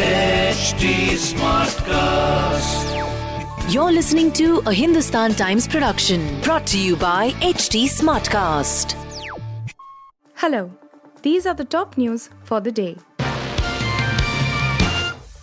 HT Smartcast. You're listening to a Hindustan Times production brought to you by HT Smartcast. Hello, these are the top news for the day.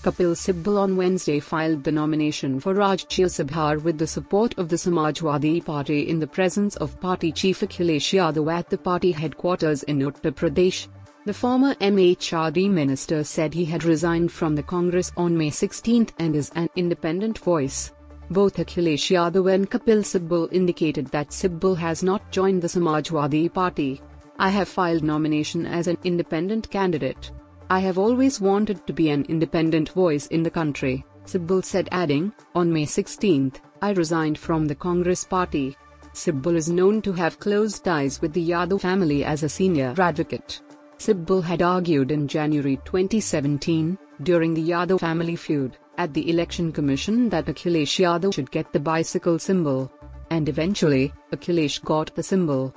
Kapil Sibal on Wednesday filed the nomination for Rajya Sabha with the support of the Samajwadi Party in the presence of party chief Akhilesh Yadav at the party headquarters in Uttar Pradesh. The former MHRD minister said he had resigned from the Congress on May 16 and is an independent voice. Both Akhilesh Yadav and Kapil Sibal indicated that Sibal has not joined the Samajwadi Party. I have filed nomination as an independent candidate. I have always wanted to be an independent voice in the country, Sibal said adding, on May 16, I resigned from the Congress party. Sibal is known to have close ties with the Yadav family as a senior advocate. Sibal had argued in January 2017, during the Yadav family feud, at the Election Commission that Akhilesh Yadav should get the bicycle symbol. And eventually, Akhilesh got the symbol.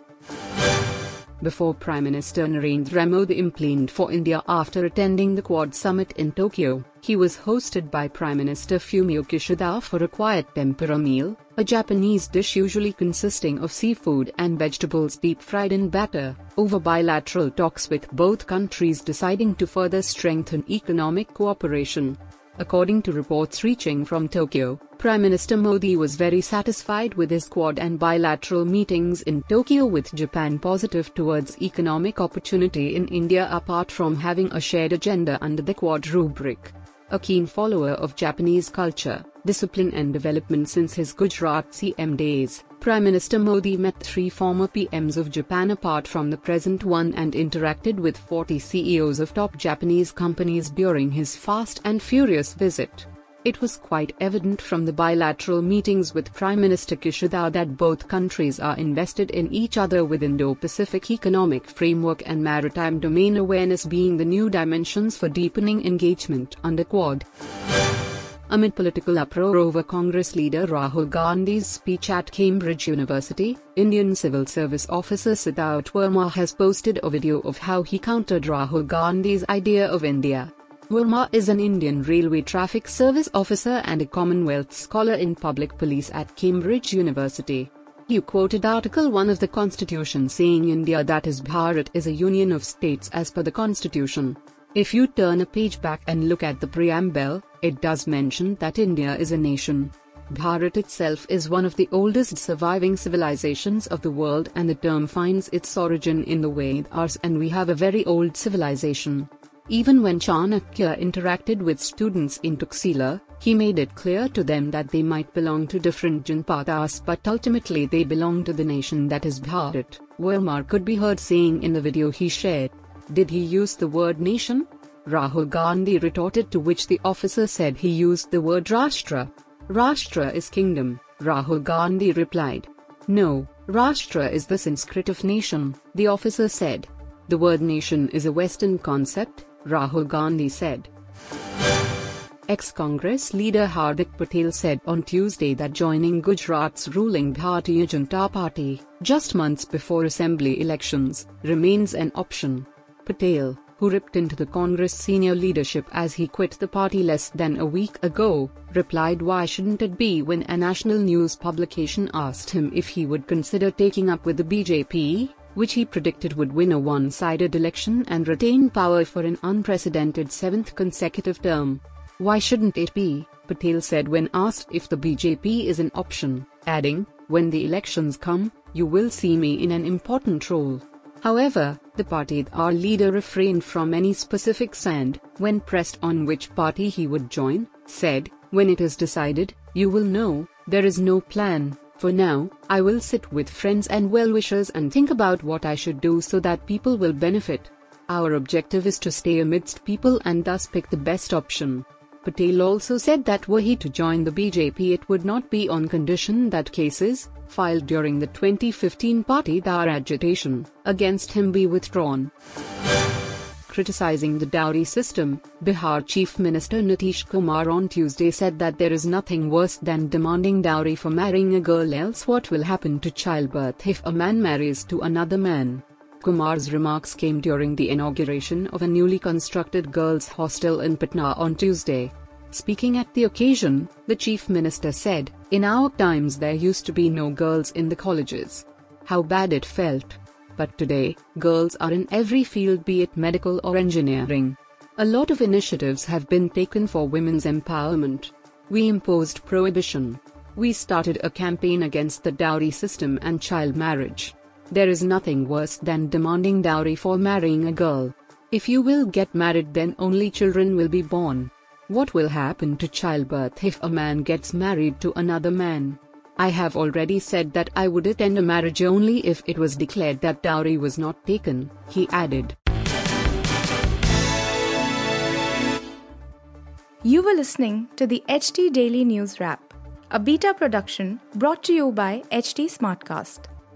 Before Prime Minister Narendra Modi implaned for India after attending the Quad summit in Tokyo, he was hosted by Prime Minister Fumio Kishida for a quiet tempura meal, a Japanese dish usually consisting of seafood and vegetables deep fried in batter, over bilateral talks with both countries deciding to further strengthen economic cooperation. According to reports reaching from Tokyo, Prime Minister Modi was very satisfied with his Quad and bilateral meetings in Tokyo with Japan positive towards economic opportunity in India apart from having a shared agenda under the Quad rubric. A keen follower of Japanese culture, discipline and development since his Gujarat CM days, Prime Minister Modi met three former PMs of Japan apart from the present one and interacted with 40 CEOs of top Japanese companies during his fast and furious visit. It was quite evident from the bilateral meetings with Prime Minister Kishida that both countries are invested in each other with Indo-Pacific Economic Framework and maritime domain awareness being the new dimensions for deepening engagement under Quad. Amid political uproar over Congress leader Rahul Gandhi's speech at Cambridge University, Indian Civil Service officer Siddharth Verma has posted a video of how he countered Rahul Gandhi's idea of India. Verma is an Indian Railway Traffic Service officer and a Commonwealth Scholar in Public Police at Cambridge University. He quoted Article 1 of the Constitution saying India that is Bharat is a union of states as per the Constitution. If you turn a page back and look at the preamble, it does mention that India is a nation. Bharat itself is one of the oldest surviving civilizations of the world and the term finds its origin in the Vedas Ours and we have a very old civilization. Even when Chanakya interacted with students in Taxila, he made it clear to them that they might belong to different Janpadas but ultimately they belong to the nation that is Bharat, Verma could be heard saying in the video he shared. Did he use the word nation? Rahul Gandhi retorted to which the officer said he used the word Rashtra. Rashtra is kingdom, Rahul Gandhi replied. No, Rashtra is the Sanskrit of nation, the officer said. The word nation is a Western concept, Rahul Gandhi said. Ex-Congress leader Hardik Patel said on Tuesday that joining Gujarat's ruling Bharatiya Janata Party, just months before assembly elections, remains an option. Patel, who ripped into the Congress senior leadership as he quit the party less than a week ago, replied why shouldn't it be when a national news publication asked him if he would consider taking up with the BJP, which he predicted would win a one-sided election and retain power for an unprecedented seventh consecutive term. Why shouldn't it be? Patel said when asked if the BJP is an option, adding, when the elections come, you will see me in an important role. However, the Patidar leader refrained from any specifics and, when pressed on which party he would join, said, When it is decided, you will know, there is no plan. For now, I will sit with friends and well-wishers and think about what I should do so that people will benefit. Our objective is to stay amidst people and thus pick the best option. Patel also said that were he to join the BJP it would not be on condition that cases, filed during the 2015 Patidar agitation, against him be withdrawn. Criticizing the dowry system, Bihar Chief Minister Nitish Kumar on Tuesday said that there is nothing worse than demanding dowry for marrying a girl else what will happen to childbirth if a man marries to another man. Kumar's remarks came during the inauguration of a newly constructed girls' hostel in Patna on Tuesday. Speaking at the occasion, the Chief Minister said, In our times there used to be no girls in the colleges. How bad it felt. But today, girls are in every field, be it medical or engineering. A lot of initiatives have been taken for women's empowerment. We imposed prohibition. We started a campaign against the dowry system and child marriage. There is nothing worse than demanding dowry for marrying a girl. If you will get married, then only children will be born. What will happen to childbirth if a man gets married to another man? I have already said that I would attend a marriage only if it was declared that dowry was not taken, he added. You were listening to the HT Daily News Wrap, a beta production brought to you by HT Smartcast.